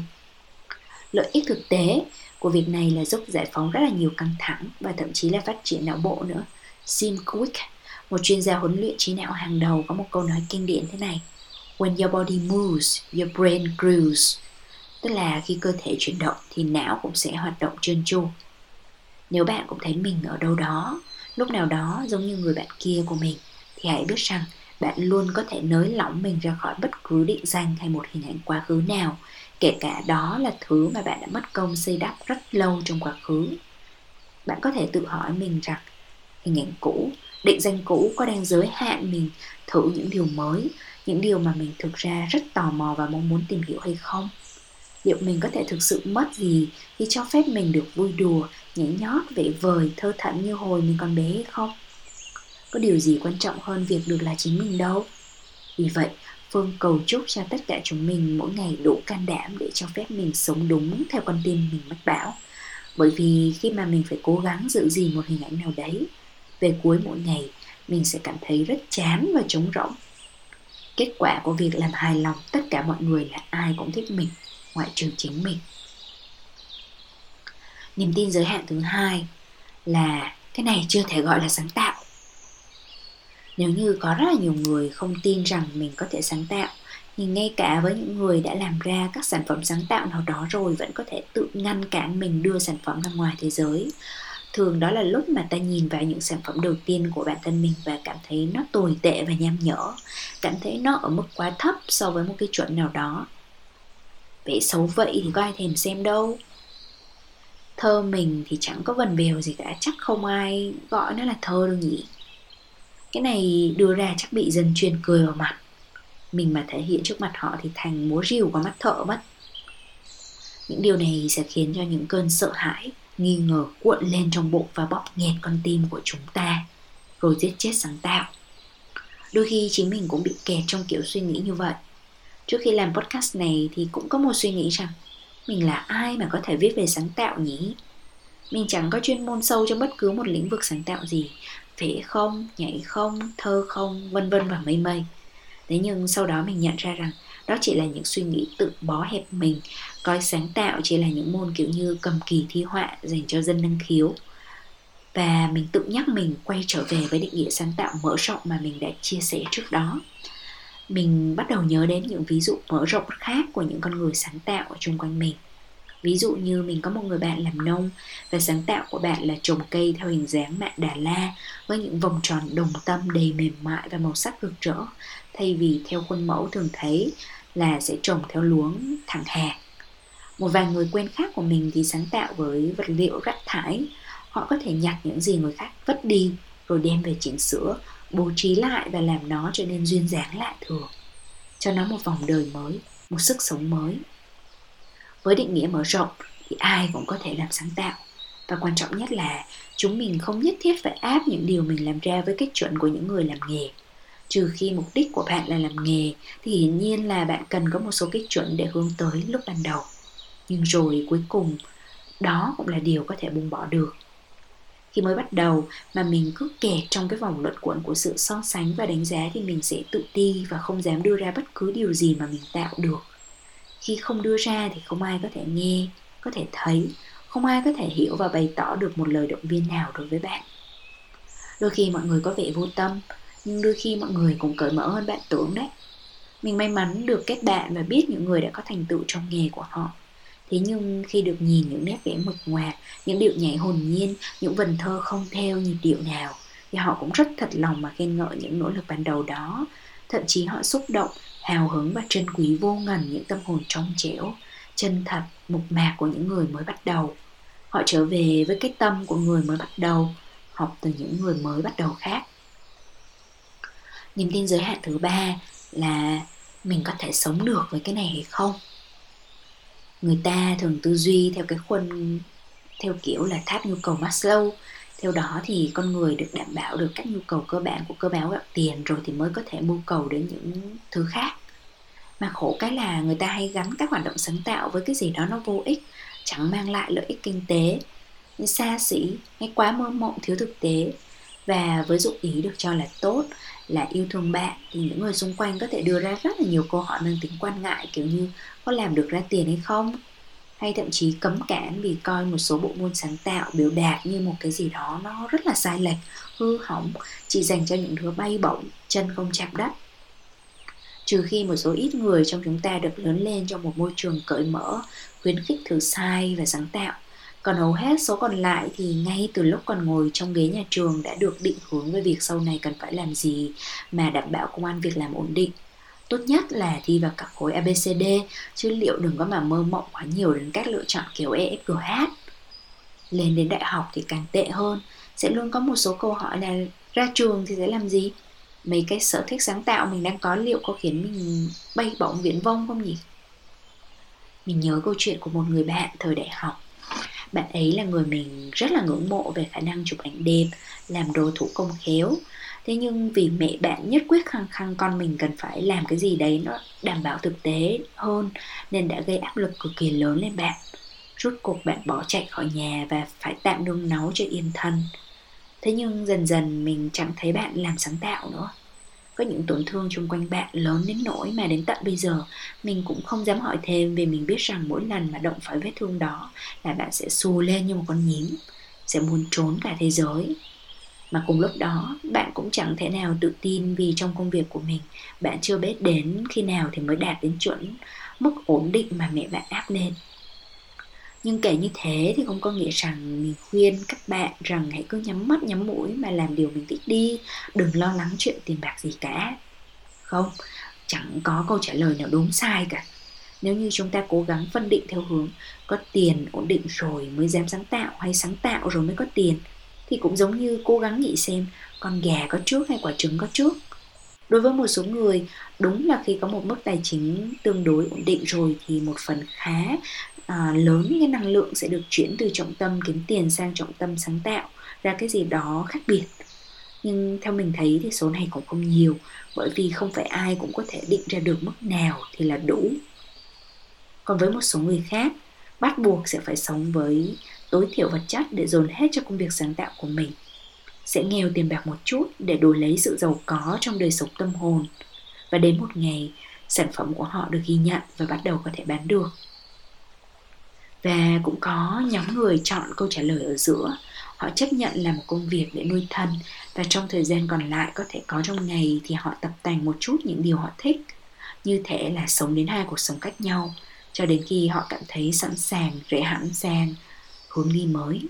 Lợi ích thực tế của việc này là giúp giải phóng rất là nhiều căng thẳng và thậm chí là phát triển não bộ nữa. Sim Quick, một chuyên gia huấn luyện trí não hàng đầu có một câu nói kinh điển thế này. When your body moves, your brain grows. Tức là khi cơ thể chuyển động thì não cũng sẽ hoạt động trơn tru. Nếu bạn cũng thấy mình ở đâu đó, lúc nào đó giống như người bạn kia của mình, thì hãy biết rằng bạn luôn có thể nới lỏng mình ra khỏi bất cứ định danh hay một hình ảnh quá khứ nào kể cả đó là thứ mà bạn đã mất công xây đắp rất lâu trong quá khứ bạn có thể tự hỏi mình rằng hình ảnh cũ định danh cũ có đang giới hạn mình thử những điều mới những điều mà mình thực ra rất tò mò và mong muốn tìm hiểu hay không liệu mình có thể thực sự mất gì khi cho phép mình được vui đùa, nhảy nhót vẽ vời, thơ thẩn như hồi mình còn bé hay không? Có điều gì quan trọng hơn việc được là chính mình đâu? Vì vậy, phương cầu chúc cho tất cả chúng mình mỗi ngày đủ can đảm để cho phép mình sống đúng theo con tim mình mách bảo. Bởi vì khi mà mình phải cố gắng giữ gìn một hình ảnh nào đấy, về cuối mỗi ngày, mình sẽ cảm thấy rất chán và trống rỗng. Kết quả của việc làm hài lòng tất cả mọi người là ai cũng thích mình ngoại trừ chính mình. Niềm tin giới hạn thứ hai là cái này chưa thể gọi là sáng tạo. Nếu như có rất là nhiều người không tin rằng mình có thể sáng tạo thì ngay cả với những người đã làm ra các sản phẩm sáng tạo nào đó rồi vẫn có thể tự ngăn cản mình đưa sản phẩm ra ngoài thế giới, thường đó là lúc mà ta nhìn vào những sản phẩm đầu tiên của bản thân mình và cảm thấy nó tồi tệ và nham nhở, cảm thấy nó ở mức quá thấp so với một cái chuẩn nào đó vẽ xấu vậy thì có ai thèm xem đâu. Thơ mình thì chẳng có vần bèo gì cả, chắc không ai gọi nó là thơ đâu nhỉ. Cái này đưa ra chắc bị dân chuyên cười vào mặt. Mình mà thể hiện trước mặt họ thì thành múa rìu qua mắt thợ mất. Những điều này sẽ khiến cho những cơn sợ hãi, nghi ngờ cuộn lên trong bụng và bóp nghẹt con tim của chúng ta, rồi giết chết sáng tạo. Đôi khi chính mình cũng bị kẹt trong kiểu suy nghĩ như vậy trước khi làm podcast này thì cũng có một suy nghĩ rằng mình là ai mà có thể viết về sáng tạo nhỉ? Mình chẳng có chuyên môn sâu trong bất cứ một lĩnh vực sáng tạo gì, vẽ không, nhảy không, thơ không, vân vân và mây mây. Thế nhưng sau đó mình nhận ra rằng đó chỉ là những suy nghĩ tự bó hẹp mình, coi sáng tạo chỉ là những môn kiểu như cầm kỳ thi họa dành cho dân năng khiếu. Và mình tự nhắc mình quay trở về với định nghĩa sáng tạo mở rộng mà mình đã chia sẻ trước đó mình bắt đầu nhớ đến những ví dụ mở rộng khác của những con người sáng tạo ở chung quanh mình. Ví dụ như mình có một người bạn làm nông và sáng tạo của bạn là trồng cây theo hình dáng mạ đà la với những vòng tròn đồng tâm đầy mềm mại và màu sắc rực rỡ. Thay vì theo khuôn mẫu thường thấy là sẽ trồng theo luống thẳng hàng một vài người quen khác của mình thì sáng tạo với vật liệu rác thải. Họ có thể nhặt những gì người khác vứt đi rồi đem về chỉnh sửa bố trí lại và làm nó trở nên duyên dáng lạ thường, cho nó một vòng đời mới, một sức sống mới. Với định nghĩa mở rộng thì ai cũng có thể làm sáng tạo, và quan trọng nhất là chúng mình không nhất thiết phải áp những điều mình làm ra với cái chuẩn của những người làm nghề. Trừ khi mục đích của bạn là làm nghề, thì hiển nhiên là bạn cần có một số cái chuẩn để hướng tới lúc ban đầu. Nhưng rồi cuối cùng, đó cũng là điều có thể buông bỏ được khi mới bắt đầu. Mà mình cứ kẹt trong cái vòng luận quẩn của sự so sánh và đánh giá thì mình sẽ tự ti và không dám đưa ra bất cứ điều gì mà mình tạo được. Khi không đưa ra thì không ai có thể nghe, có thể thấy, không ai có thể hiểu và bày tỏ được một lời động viên nào đối với bạn. Đôi khi mọi người có vẻ vô tâm, nhưng đôi khi mọi người cũng cởi mở hơn bạn tưởng đấy. Mình may mắn được kết bạn và biết những người đã có thành tựu trong nghề của họ thế nhưng khi được nhìn những nét vẽ mực ngoạc, những điệu nhảy hồn nhiên, những vần thơ không theo nhịp điệu nào, thì họ cũng rất thật lòng mà khen ngợi những nỗ lực ban đầu đó. Thậm chí họ xúc động, hào hứng và trân quý vô ngần những tâm hồn trong trẻo, chân thật mục mạc của những người mới bắt đầu. Họ trở về với cái tâm của người mới bắt đầu, học từ những người mới bắt đầu khác. Niềm tin giới hạn thứ ba là mình có thể sống được với cái này hay không? Người ta thường tư duy theo cái khuôn, theo kiểu là tháp nhu cầu Maslow. Theo đó thì con người được đảm bảo được các nhu cầu cơ bản của cơ báo gạo tiền rồi thì mới có thể mưu cầu đến những thứ khác. Mà khổ cái là người ta hay gắn các hoạt động sáng tạo với cái gì đó nó vô ích, chẳng mang lại lợi ích kinh tế. Như xa xỉ hay quá mơ mộng thiếu thực tế và với dụng ý được cho là tốt, là yêu thương bạn, thì những người xung quanh có thể đưa ra rất là nhiều câu hỏi mang tính quan ngại, kiểu như có làm được ra tiền hay không? Hay thậm chí cấm cản vì coi một số bộ môn sáng tạo biểu đạt như một cái gì đó nó rất là sai lệch, hư hỏng, chỉ dành cho những đứa bay bổng, chân không chạm đất. Trừ khi một số ít người trong chúng ta được lớn lên trong một môi trường cởi mở, khuyến khích thử sai và sáng tạo còn hầu hết số còn lại thì ngay từ lúc còn ngồi trong ghế nhà trường đã được định hướng về việc sau này cần phải làm gì mà đảm bảo công an việc làm ổn định. Tốt nhất là thi vào các khối ABCD chứ liệu đừng có mà mơ mộng quá nhiều đến các lựa chọn kiểu EFGH lên đến đại học thì càng tệ hơn, sẽ luôn có một số câu hỏi là ra trường thì sẽ làm gì? Mấy cái sở thích sáng tạo mình đang có liệu có khiến mình bay bổng viễn vông không nhỉ? Mình nhớ câu chuyện của một người bạn thời đại học bạn ấy là người mình rất là ngưỡng mộ về khả năng chụp ảnh đẹp, làm đồ thủ công khéo. Thế nhưng vì mẹ bạn nhất quyết khăng khăng con mình cần phải làm cái gì đấy nó đảm bảo thực tế hơn, nên đã gây áp lực cực kỳ lớn lên bạn. Rút cuộc bạn bỏ chạy khỏi nhà và phải tạm nương nấu cho yên thân. Thế nhưng dần dần mình chẳng thấy bạn làm sáng tạo nữa có những tổn thương chung quanh bạn lớn đến nỗi mà đến tận bây giờ. Mình cũng không dám hỏi thêm vì mình biết rằng mỗi lần mà động phải vết thương đó là bạn sẽ xù lên như một con nhím, sẽ muốn trốn cả thế giới. Mà cùng lúc đó, bạn cũng chẳng thể nào tự tin vì trong công việc của mình, bạn chưa biết đến khi nào thì mới đạt đến chuẩn mức ổn định mà mẹ bạn áp lên nhưng kể như thế thì không có nghĩa rằng mình khuyên các bạn rằng hãy cứ nhắm mắt, nhắm mũi mà làm điều mình thích đi. Đừng lo lắng chuyện tiền bạc gì cả. Không, chẳng có câu trả lời nào đúng sai cả. Nếu như chúng ta cố gắng phân định theo hướng có tiền ổn định rồi mới dám sáng tạo hay sáng tạo rồi mới có tiền, thì cũng giống như cố gắng nghĩ xem con gà có trước hay quả trứng có trước. Đối với một số người, đúng là khi có một mức tài chính tương đối ổn định rồi thì một phần khá à, lớn cái năng lượng sẽ được chuyển từ trọng tâm kiếm tiền sang trọng tâm sáng tạo ra cái gì đó khác biệt. Nhưng theo mình thấy thì số này cũng không nhiều bởi vì không phải ai cũng có thể định ra được mức nào thì là đủ. Còn với một số người khác bắt buộc sẽ phải sống với tối thiểu vật chất để dồn hết cho công việc sáng tạo của mình. Sẽ nghèo tiền bạc một chút để đổi lấy sự giàu có trong đời sống tâm hồn. Và đến một ngày sản phẩm của họ được ghi nhận và bắt đầu có thể bán được và cũng có nhóm người chọn câu trả lời ở giữa. Họ chấp nhận làm một công việc để nuôi thân và trong thời gian còn lại có thể có trong ngày thì họ tập tành một chút những điều họ thích. Như thể là sống đến hai cuộc sống cách nhau, cho đến khi họ cảm thấy sẵn sàng, rẽ hẳn sang hướng đi mới.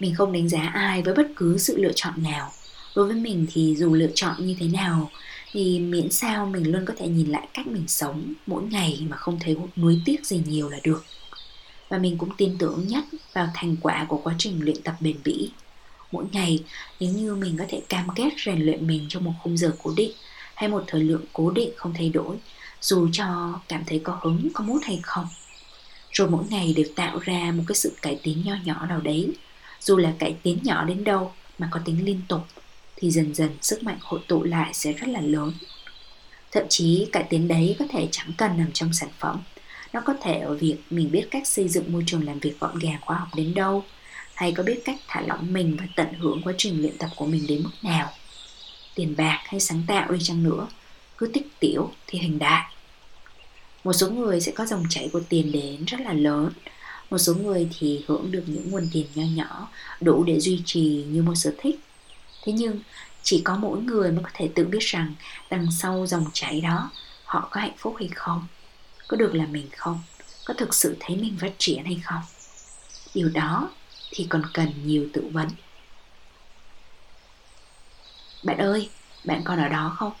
Mình không đánh giá ai với bất cứ sự lựa chọn nào. Đối với mình thì dù lựa chọn như thế nào thì miễn sao mình luôn có thể nhìn lại cách mình sống mỗi ngày mà không thấy nuối tiếc gì nhiều là được. Và mình cũng tin tưởng nhất vào thành quả của quá trình luyện tập bền bỉ. Mỗi ngày, nếu như mình có thể cam kết rèn luyện mình trong một khung giờ cố định hay một thời lượng cố định không thay đổi, dù cho cảm thấy có hứng, có mút hay không, rồi mỗi ngày đều tạo ra một cái sự cải tiến nho nhỏ nào đấy. Dù là cải tiến nhỏ đến đâu mà có tính liên tục thì dần dần sức mạnh hội tụ lại sẽ rất là lớn. Thậm chí cải tiến đấy có thể chẳng cần nằm trong sản phẩm. Nó có thể ở việc mình biết cách xây dựng môi trường làm việc gọn gàng, khoa học đến đâu, hay có biết cách thả lỏng mình và tận hưởng quá trình luyện tập của mình đến mức nào. Tiền bạc hay sáng tạo đi chăng nữa, cứ tích tiểu thì hình đại. Một số người sẽ có dòng chảy của tiền đến rất là lớn. Một số người thì hưởng được những nguồn tiền nho nhỏ đủ để duy trì như một sở thích thế nhưng, chỉ có mỗi người mới có thể tự biết rằng đằng sau dòng chảy đó, họ có hạnh phúc hay không? Có được là mình không? Có thực sự thấy mình phát triển hay không? Điều đó thì còn cần nhiều tự vấn. Bạn ơi, bạn còn ở đó không?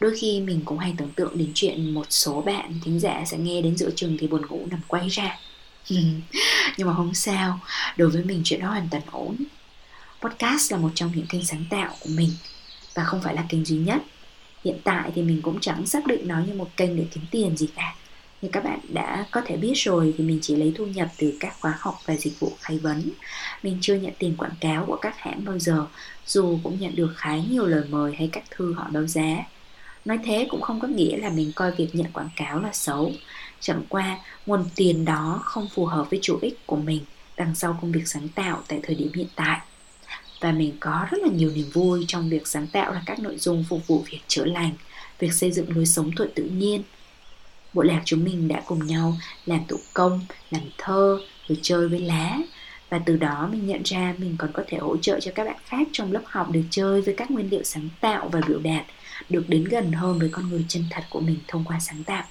Đôi khi mình cũng hay tưởng tượng đến chuyện một số bạn thính giả sẽ nghe đến giữa chừng thì buồn ngủ nằm quay ra. Nhưng mà không sao, đối với mình chuyện đó hoàn toàn ổn podcast là một trong những kênh sáng tạo của mình và không phải là kênh duy nhất. Hiện tại thì mình cũng chẳng xác định nó như một kênh để kiếm tiền gì cả. Như các bạn đã có thể biết rồi thì mình chỉ lấy thu nhập từ các khóa học và dịch vụ khai vấn. Mình chưa nhận tiền quảng cáo của các hãng bao giờ, dù cũng nhận được khá nhiều lời mời hay các thư họ đấu giá. Nói thế cũng không có nghĩa là mình coi việc nhận quảng cáo là xấu. Chẳng qua, nguồn tiền đó không phù hợp với chủ ích của mình đằng sau công việc sáng tạo tại thời điểm hiện tại và mình có rất là nhiều niềm vui trong việc sáng tạo ra các nội dung phục vụ việc chữa lành việc xây dựng lối sống thuận tự nhiên. Bộ lạc chúng mình đã cùng nhau làm thủ công, làm thơ, rồi chơi với lá. Và từ đó mình nhận ra mình còn có thể hỗ trợ cho các bạn khác trong lớp học được chơi với các nguyên liệu sáng tạo và biểu đạt được đến gần hơn với con người chân thật của mình thông qua sáng tạo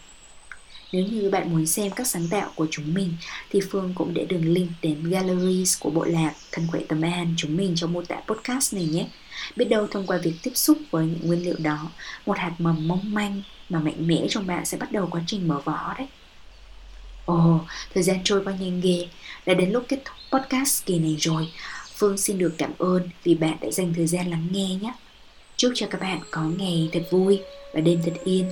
nếu như bạn muốn xem các sáng tạo của chúng mình thì Phương cũng để đường link đến galleries của bộ lạc Thân Quệ Tâm an chúng mình trong mô tả podcast này nhé. Biết đâu thông qua việc tiếp xúc với những nguyên liệu đó, một hạt mầm mong manh mà mạnh mẽ trong bạn sẽ bắt đầu quá trình mở vỏ đấy. Ồ, thời gian trôi qua nhanh ghê, đã đến lúc kết thúc podcast kỳ này rồi. Phương xin được cảm ơn vì bạn đã dành thời gian lắng nghe nhé. Chúc cho các bạn có ngày thật vui và đêm thật yên.